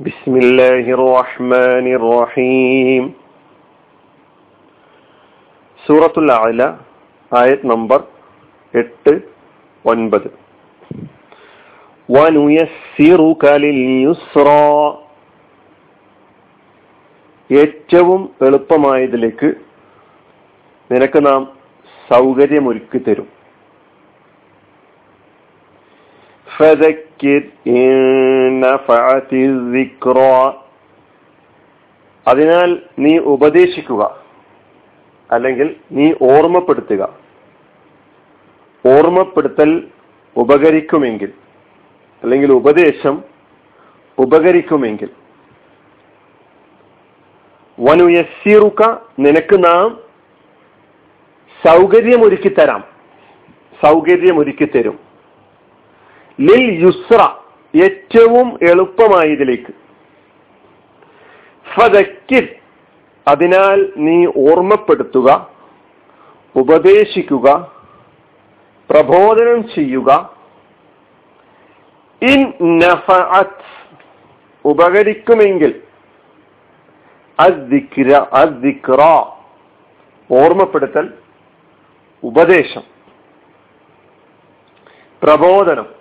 بسم الله الرحمن الرحيم സൂറത്തുൽ അഅല ആയത് നമ്പർ എട്ട് ഒൻപത് വനുയസ്സിറുക ലിൽയുസ്റാ ഏറ്റവും എളുപ്പമായതിലേക്ക് നിനക്ക് നാം സൗകര്യമൊരുക്കി തരും അതിനാൽ നീ ഉപദേശിക്കുക. അല്ലെങ്കിൽ നീ ഓർമ്മപ്പെടുത്തുക. ഓർമ്മപ്പെടുത്തൽ ഉപകരിക്കുമെങ്കിൽ അല്ലെങ്കിൽ ഉപദേശം ഉപകരിക്കുമെങ്കിൽ. വനുയസ്സീറുക്ക നിനക്ക് നാം സൗകര്യമൊരുക്കി തരാം സൗകര്യമൊരുക്കി തരും ലിൽ യുസ്ര ഏറ്റവും എളുപ്പമായതിലേക്ക്. ഫതക്കിർ അതിനാൽ നീ ഓർമ്മപ്പെടുത്തുക ഉപദേശിക്കുക പ്രബോധനം ചെയ്യുക. ഇൻ നഫഅത്ത് ഉപകരിക്കുമെങ്കിൽ. ഓർമ്മപ്പെടുത്തൽ ഉപദേശം. പ്രബോധനം.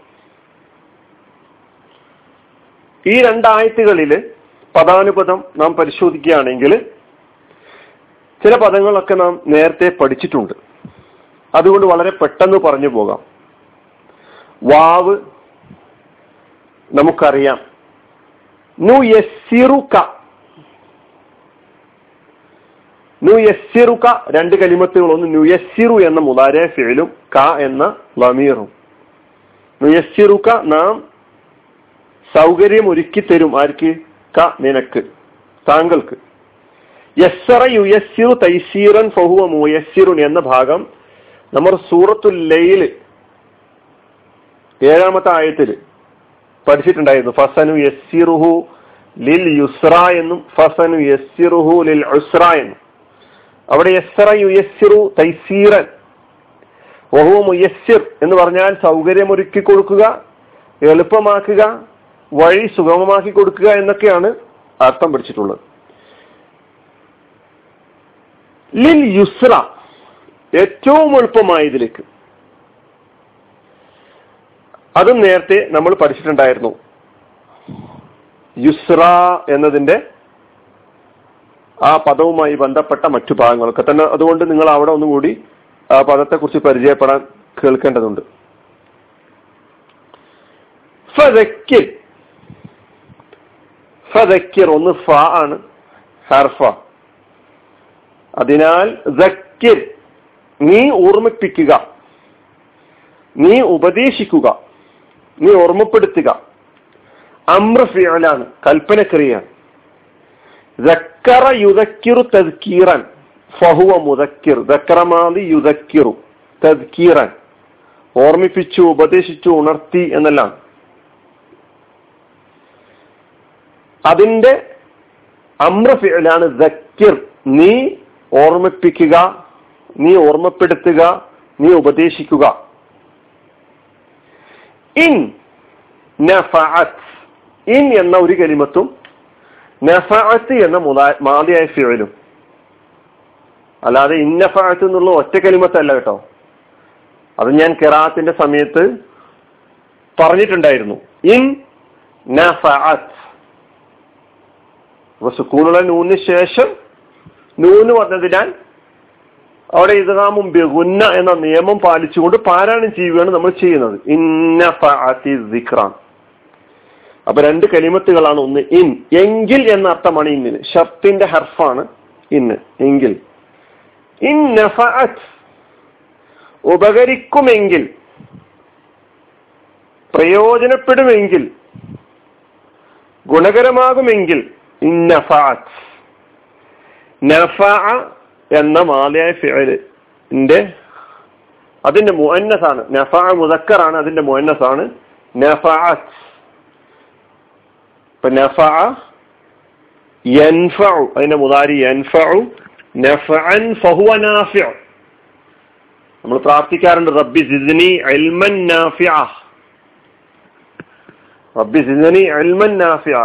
ഈ രണ്ടായത്തുകളിൽ പദാനുപദം നാം പരിശോധിക്കുകയാണെങ്കിൽ ചില പദങ്ങളൊക്കെ നാം നേരത്തെ പഠിച്ചിട്ടുണ്ട്. അതുകൊണ്ട് വളരെ പെട്ടെന്ന് പറഞ്ഞു പോകാം. വാവ് നമുക്കറിയാം. നു യസ്സിറുക. നു യസ്സിറുക രണ്ട് കലിമത്തുകൾ ഒന്ന് നുയസ്സിറു എന്ന മുതാരെ ഫിലും ക എന്ന ലമീറും നുയസ്സിറുക നാം സൗകര്യം ഒരുക്കി തരും ആർക്ക്? ക നിനക്ക് താങ്കൾക്ക്. യസ്സറ യുയസ്സിറു തൈസീറൻ ഫഹുവ മുയസ്സിറുൻ എന്ന ഭാഗം നമ്മൾ സൂറത്തുൽ ലൈൽ ഏഴാമത്തെ ആയത്തിൽ പഠിച്ചിട്ടുണ്ടായിരുന്നു. ഫസനു യസ്സിറുഹു ലിൽ യുസ്ര എന്നും ഫസനു യസ്സിറുഹു ലിൽ ഉസ്ര എന്നും. അവിടെ യസ്സറ യുയസ്സിറു തൈസീറൻ വഹുവ മുയസ്സിർ എന്ന് പറഞ്ഞാൽ സൗകര്യമൊരുക്കി കൊടുക്കുക എളുപ്പമാക്കുക വഴി സുഗമമാക്കി കൊടുക്കുക എന്നൊക്കെയാണ് അർത്ഥം പിടിച്ചിട്ടുള്ളത്. ലിൽ യുസ്ര ഏറ്റവും എളുപ്പമായതിലേക്ക്. അതും നേരത്തെ നമ്മൾ പഠിച്ചിട്ടുണ്ടായിരുന്നു. യുസ്ര എന്നതിന്റെ ആ പദവുമായി ബന്ധപ്പെട്ട മറ്റു ഭാഗങ്ങളൊക്കെ. തന്നെ അതുകൊണ്ട് നിങ്ങൾ അവിടെ ഒന്നുകൂടി ആ പദത്തെ കുറിച്ച് പരിചയപ്പെടാൻ കേൾക്കേണ്ടതുണ്ട്. ഫതക്കിർ ഫതക്കിർ ഒന്ന് ഫ ആണ് ഹർഫ. അതിനാൽ സക്കിർ നീ ഓർമ്മിപ്പിക്കുക. നീ ഉപദേശിക്കുക. നീ ഓർമ്മപ്പെടുത്തുക. അമ്ര ഫിയലാണ് കൽപ്പനക്രിയാണ് യുദക്കിറു തദ്ക്കീറൻ ഫഹുവ മുദക്കിർ. ദക്കറമാതി യുദക്കിറു തദ്ക്കീറൻ ഓർമ്മിപ്പിച്ചു ഉപദേശിച്ചു ഉണർത്തി എന്നെല്ലാം. അതിന്റെ അമ്രഫിലാണ് ദക്കിർ. നീ ഓർമ്മിപ്പിക്കുക നീ ഓർമ്മപ്പെടുത്തുക നീ ഉപദേശിക്കുക. ഇൻ ഇൻ എന്ന ഒരു കലിമത്തും നഫഅത്ത് എന്ന മാതിയായ ഫിഴലും അല്ലാതെ ഇന്നഫഅത്ത് എന്നുള്ള ഒറ്റ കലിമത്തല്ല കേട്ടോ. അത് ഞാൻ കെറാത്തിന്റെ സമയത്ത് പറഞ്ഞിട്ടുണ്ടായിരുന്നു. ഇൻ നഫഅത്ത്. അപ്പൊ സുക്കൂണുള്ള നൂന് ശേഷം നൂന് വന്നതിനാൽ അവിടെ ഇതാമും ബഹുന്ന എന്ന നിയമം പാലിച്ചുകൊണ്ട് പാരായണം ചെയ്യുകയാണ് നമ്മൾ ചെയ്യുന്നത്. ഇന്ന അപ്പൊ രണ്ട് കലിമത്തുകളാണ് ഒന്ന് ഇൻ. എങ്കിൽ എന്ന അർത്ഥമാണ് ഇന്നിന്. ഷർത്തിന്റെ ഹർഫാണ് ഇന്ന്. എങ്കിൽ. ഇൻ ഉപകരിക്കുമെങ്കിൽ. പ്രയോജനപ്പെടുമെങ്കിൽ. ഗുണകരമാകുമെങ്കിൽ. നഫ എന്ന മാലയായ ഫിഅലിന്റെ അതിന്റെ മുഅന്നസാണ്. നഫ മുദക്കറാണ് അതിന്റെ മുഅന്നസാണ്. നഫഅത്ത്. ഇപ്പൊ നഫ യൻഫഉ അതിന്റെ മുതാരി യൻഫഉ നഫഅൻ ഫഹുവ നാഫിഉ. നമ്മൾ പ്രാർത്ഥിക്കാറുണ്ട് റബ്ബി സിദ്നി ഇൽമൻ നാഫിഅ. റബ്ബി സിദ്നി ഇൽമൻ നാഫിഅ.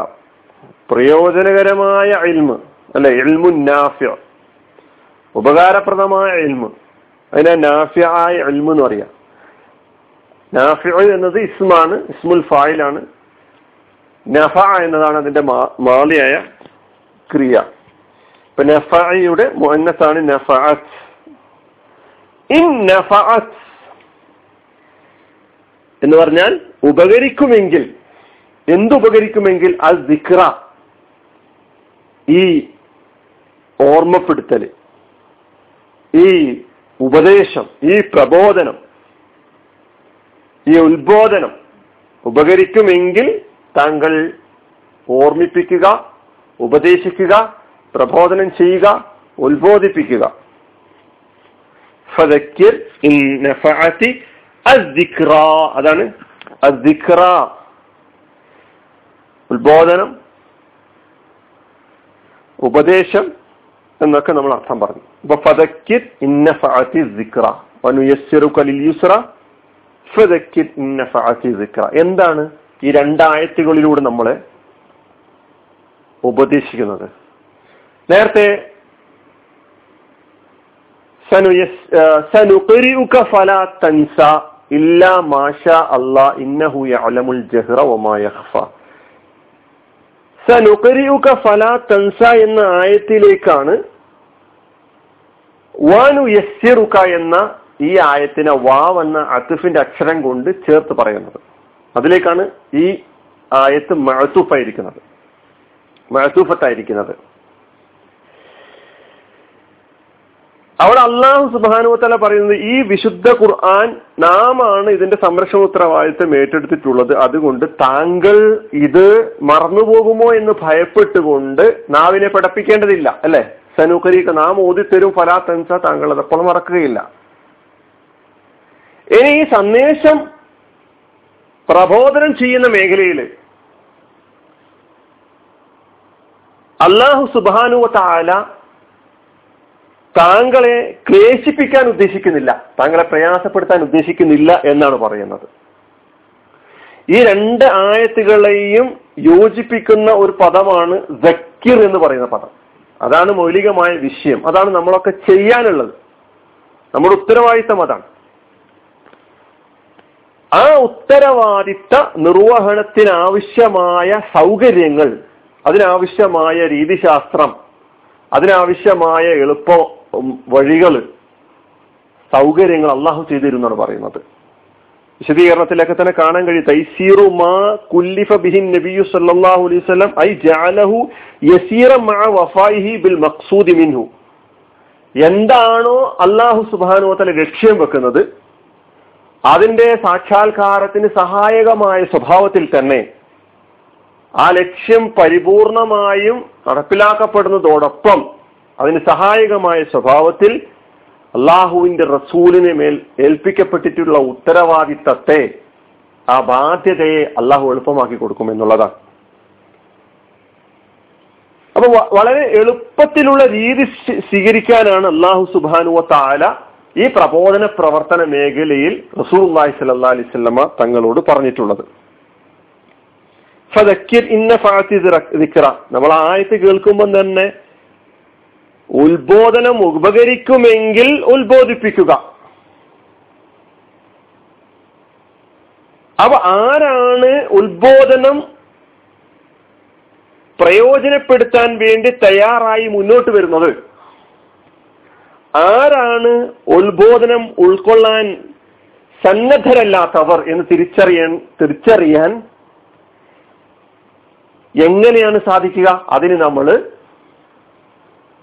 പ്രയോജനകരമായ ഇൽമ് അല്ലെ ഇൽമു നാഫ്യ ഉപകാരപ്രദമായ ഇൽമ്. അതിനെ നാഫ്യായ ഇൽമു എന്ന് പറയാം. നാഫ്യ എന്നത് ഇസ്മാണ് ഇസ്മുൽ ഫായിലാണ്. നഫ എന്നതാണ് അതിന്റെ മാലിയായ ക്രിയ. ഇപ്പൊ നഫയുടെ മുഹന്നത്താണ് നഫഅത്ത്. ഇൻ നഫഅത്ത് എന്ന് പറഞ്ഞാൽ ഉപകരിക്കുമെങ്കിൽ എന്തുപകരിക്കുമെങ്കിൽ? അത് ദിക്ര ഈ ഓർമ്മപ്പെടുത്തൽ ഈ ഉപദേശം ഈ പ്രബോധനം ഈ ഉത്ബോധനം ഉപകരിക്കുമെങ്കിൽ താങ്കൾ ഓർമ്മിപ്പിക്കുക ഉപദേശിക്കുക പ്രബോധനം ചെയ്യുക ഉത്ബോധിപ്പിക്കുക. അതാണ് ഉത്ബോധനം ഉപദേശം എന്നൊക്കെ നമ്മൾ അർത്ഥം പറഞ്ഞു. അപ്പൊ ഫതക്കിർ ഇന്ന ഫഅത്തി ഉപദേശിക്കുന്നത് നേരത്തെ ലിൽ യുസ്ര ഫതക്കിർ ഇന്ന ഫഅത്തി ജഹ്റ എന്താണ് ഈ രണ്ടായത്തുകളിലൂടെ നമ്മളെ നേരത്തെ സനുഖരിഉക സനുഖരിഉക ഫലാ തൻസ എന്ന ആയത്തിലേക്കാണ് വാനു യസ്സിറുക എന്ന ഈ ആയത്തിനെ വാവ് എന്ന അത്തുഫിന്റെ അക്ഷരം കൊണ്ട് ചേർത്ത് പറയുന്നത്. അതിലേക്കാണ് ഈ ആയത്ത് മഴത്തൂഫായിരിക്കുന്നത് മഴത്തൂഫത്തായിരിക്കുന്നത് അവിടെ അള്ളാഹു സുബാനുവത്തല പറയുന്നത് ഈ വിശുദ്ധ ഖുർആൻ നാമാണ് ഇതിന്റെ സംരക്ഷണ ഉത്തരവാദിത്തം ഏറ്റെടുത്തിട്ടുള്ളത്. അതുകൊണ്ട് താങ്കൾ ഇത് മറന്നുപോകുമോ എന്ന് ഭയപ്പെട്ടുകൊണ്ട് നാവിനെ പഠിപ്പിക്കേണ്ടതില്ല അല്ലെ? സനൂഖരീക്ക് നാം ഓതിത്തരും ഫലാ തൻസ താങ്കൾ അതപ്പോൾ മറക്കുകയില്ല. ഇനി ഈ സന്ദേശം പ്രബോധനം ചെയ്യുന്ന മേഖലയിൽ അള്ളാഹു സുബാനുവ താല താങ്കളെ ക്ലേശിപ്പിക്കാൻ ഉദ്ദേശിക്കുന്നില്ല. താങ്കളെ പ്രയാസപ്പെടുത്താൻ ഉദ്ദേശിക്കുന്നില്ല എന്നാണ് പറയുന്നത്. ഈ രണ്ട് ആയത്തുകളെയും യോജിപ്പിക്കുന്ന ഒരു പദമാണ് ജക്കിർ എന്ന് പറയുന്ന പദം. അതാണ് മൗലികമായ വിഷയം. അതാണ് നമ്മളൊക്കെ ചെയ്യാനുള്ളത്. നമ്മുടെ ഉത്തരവാദിത്തം അതാണ്. ആ ഉത്തരവാദിത്ത നിർവഹണത്തിനാവശ്യമായ സൗകര്യങ്ങൾ അതിനാവശ്യമായ രീതിശാസ്ത്രം അതിനാവശ്യമായ എളുപ്പ വഴികൾ സൗകര്യങ്ങൾ അള്ളാഹു ചെയ്തിരുന്നാണ് പറയുന്നത്. വിശദീകരണത്തിലൊക്കെ തന്നെ കാണാൻ കഴിയും. കുല്ലിഫ നബിയു സല്ലല്ലാഹു അലൈഹി വസല്ലം ഐ ജഅലഹു യസീറ മഅ ബിൽ മിൻഹു. എന്താണോ അള്ളാഹു സുബ്ഹാനഹു വതആല ലക്ഷ്യം വെക്കുന്നത് അതിന്റെ സാക്ഷാത്കാരത്തിന് സഹായകമായ സ്വഭാവത്തിൽ തന്നെ ആ ലക്ഷ്യം പരിപൂർണമായും നടപ്പിലാക്കപ്പെടുന്നതോടൊപ്പം അതിന് സഹായകമായ സ്വഭാവത്തിൽ അള്ളാഹുവിന്റെ റസൂലിനെ മേൽ ഏൽപ്പിക്കപ്പെട്ടിട്ടുള്ള ഉത്തരവാദിത്തത്തെ ആ ബാധ്യതയെ അള്ളാഹു എളുപ്പമാക്കി കൊടുക്കും എന്നുള്ളതാണ്. അപ്പൊ വളരെ എളുപ്പത്തിലുള്ള രീതി സ്വീകരിക്കാനാണ് അള്ളാഹു സുബാനുവ താല ഈ പ്രബോധന പ്രവർത്തന മേഖലയിൽ റസൂൽ സല്ലാ അലിസ്വല്ലമ തങ്ങളോട് പറഞ്ഞിട്ടുള്ളത്. ഇന്ന ഫാത്തി നമ്മൾ ആയത്ത് കേൾക്കുമ്പോൾ തന്നെ ഉത്ബോധനം ഉപകരിക്കുമെങ്കിൽ ഉത്ബോധിപ്പിക്കുക. അപ്പൊ ആരാണ് ഉത്ബോധനം പ്രയോജനപ്പെടുത്താൻ വേണ്ടി തയ്യാറായി മുന്നോട്ട് വരുന്നത്? ആരാണ് ഉത്ബോധനം ഉൾക്കൊള്ളാൻ സന്നദ്ധരല്ലാത്തവർ എന്ന് തിരിച്ചറിയാൻ തിരിച്ചറിയാൻ എങ്ങനെയാണ് സാധിക്കുക? അതിന് നമ്മൾ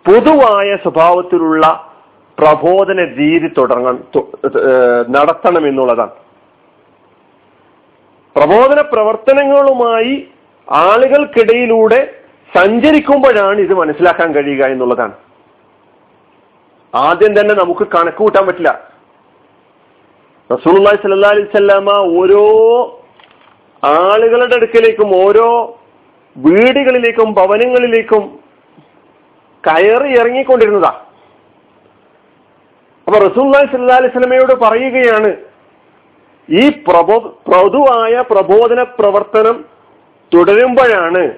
പൊതുവായ സ്വഭാവത്തിലുള്ള പ്രബോധന രീതി തുടങ്ങണം നടത്തണം എന്നുള്ളതാണ് പ്രബോധന പ്രവർത്തനങ്ങളുമായി ആളുകൾക്കിടയിലൂടെ സഞ്ചരിക്കുമ്പോഴാണ് ഇത് മനസ്സിലാക്കാൻ കഴിയുക എന്നുള്ളതാണ്. ആദ്യം തന്നെ നമുക്ക് കണക്ക് കൂട്ടാൻ പറ്റില്ല റസൂൽ സല്ലാ സ്വല്ലാമ ഓരോ ആളുകളുടെ അടുക്കിലേക്കും ഓരോ വീടുകളിലേക്കും ഭവനങ്ങളിലേക്കും കയറി ഇറങ്ങിക്കൊണ്ടിരുന്നതാ. അപ്പൊ റസൂല്ലായി സല്ലാ അലൈഹി സ്വലമയോട് പറയുകയാണ് ഈ പ്രബോ പ്രതുവായ പ്രബോധന പ്രവർത്തനം തുടരുമ്പോഴാണ്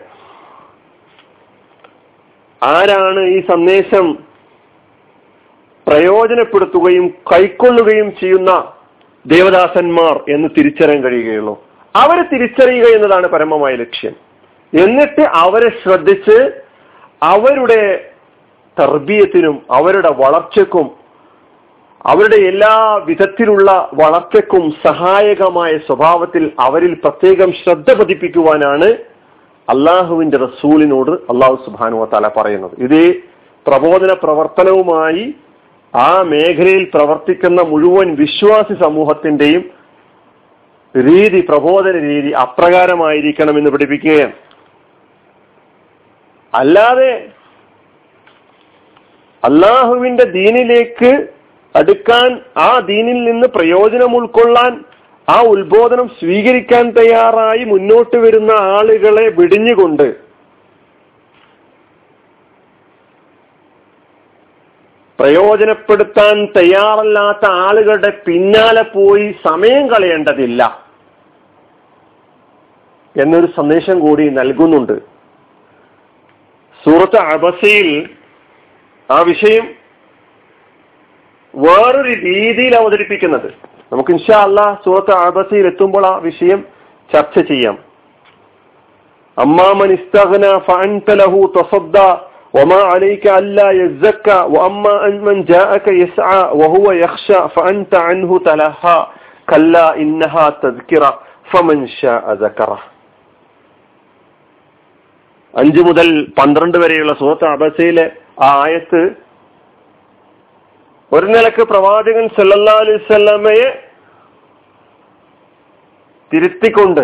ആരാണ് ഈ സന്ദേശം പ്രയോജനപ്പെടുത്തുകയും കൈക്കൊള്ളുകയും ചെയ്യുന്ന ദേവദാസന്മാർ എന്ന് തിരിച്ചറിയാൻ കഴിയുകയുള്ളൂ. അവരെ തിരിച്ചറിയുക എന്നതാണ് പരമമായ ലക്ഷ്യം. എന്നിട്ട് അവരെ ശ്രദ്ധിച്ച് അവരുടെ തർബീയത്തിനും അവരുടെ വളർച്ചക്കും അവരുടെ എല്ലാ വിധത്തിലുള്ള വളർച്ചയ്ക്കും സഹായകമായ സ്വഭാവത്തിൽ അവരിൽ പ്രത്യേകം ശ്രദ്ധ പതിപ്പിക്കുവാനാണ് അള്ളാഹുവിന്റെ റസൂലിനോട് അള്ളാഹു സുബാനു തല പറയുന്നത്. ഇത് പ്രബോധന പ്രവർത്തനവുമായി ആ മേഖലയിൽ പ്രവർത്തിക്കുന്ന മുഴുവൻ വിശ്വാസി സമൂഹത്തിന്റെയും രീതി പ്രബോധന രീതി അപ്രകാരമായിരിക്കണം എന്ന് പഠിപ്പിക്കുകയാണ്. അല്ലാതെ അള്ളാഹുവിന്റെ ദീനിലേക്ക് അടുക്കാൻ ആ ദീനിൽ നിന്ന് പ്രയോജനം ഉൾക്കൊള്ളാൻ ആ ഉത്ബോധനം സ്വീകരിക്കാൻ തയ്യാറായി മുന്നോട്ട് വരുന്ന ആളുകളെ വിടിഞ്ഞുകൊണ്ട്. പ്രയോജനപ്പെടുത്താൻ തയ്യാറല്ലാത്ത ആളുകളുടെ പിന്നാലെ പോയി സമയം കളയേണ്ടതില്ല എന്നൊരു സന്ദേശം കൂടി നൽകുന്നുണ്ട്. സൂറത്ത് അബസയിൽ ആ വിഷയം വേറൊരു രീതിയിൽ അവതരിപ്പിക്കുന്നത് നമുക്ക് ഇൻഷാ അല്ലാ സൂറത്ത് അബസയിൽ എത്തുമ്പോൾ ആ വിഷയം ചർച്ച ചെയ്യാം അമ്മാമൻ ഇസ്തഗ്ന ഫഅൻത ലഹു തസദ്ദ وما عليك ألا يزكى وأما من جاءك يسعى وهو يخشى فأنت عنه تلهى كلا إنها تذكرة فمن شاء ذكره അഞ്ചു മുതൽ പന്ത്രണ്ട് വരെയുള്ള സൂറത്ത് അബസയിലെ ആ ആയത്ത് ഒരു നിലയ്ക്ക് പ്രവാചകൻ സല്ലല്ലാ അലൈവല്ലമയെ തിരുത്തിക്കൊണ്ട്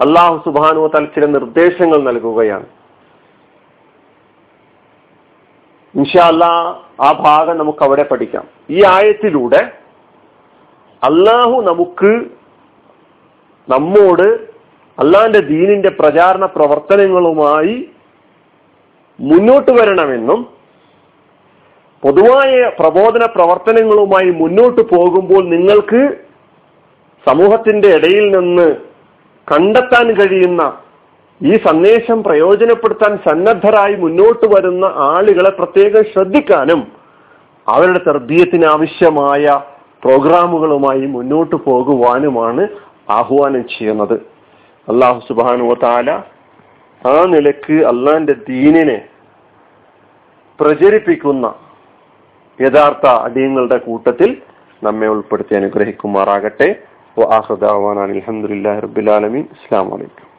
അള്ളാഹു സുബാനു തല ചില നിർദ്ദേശങ്ങൾ നൽകുകയാണ്. ഇൻഷാല്ല ആ ഭാഗം നമുക്ക് അവിടെ പഠിക്കാം. ഈ ആയത്തിലൂടെ അള്ളാഹു നമുക്ക് നമ്മോട് അള്ളാന്റെ ദീനിന്റെ പ്രചാരണ പ്രവർത്തനങ്ങളുമായി മുന്നോട്ട് വരണമെന്നും പൊതുവായ പ്രബോധന പ്രവർത്തനങ്ങളുമായി മുന്നോട്ട് പോകുമ്പോൾ നിങ്ങൾക്ക് സമൂഹത്തിന്റെ ഇടയിൽ നിന്ന് കണ്ടെത്താൻ കഴിയുന്ന ഈ സന്ദേശം പ്രയോജനപ്പെടുത്താൻ സന്നദ്ധരായി മുന്നോട്ട് വരുന്ന ആളുകളെ പ്രത്യേകം ശ്രദ്ധിക്കാനും അവരുടെ തർബീയത്തിന് ആവശ്യമായ പ്രോഗ്രാമുകളുമായി മുന്നോട്ട് പോകുവാനുമാണ് ആഹ്വാനം ചെയ്യുന്നത്. അള്ളാഹു സുബാനുവ താല ആ നിലയ്ക്ക് അള്ളാന്റെ ദീനിനെ പ്രചരിപ്പിക്കുന്ന യഥാർത്ഥ അടിയങ്ങളുടെ കൂട്ടത്തിൽ നമ്മെ ഉൾപ്പെടുത്തി അനുഗ്രഹിക്കുമാറാകട്ടെ. അലഹമുല്ലാ റബുലാലമീൻ അസ്സാം വലൈക്കും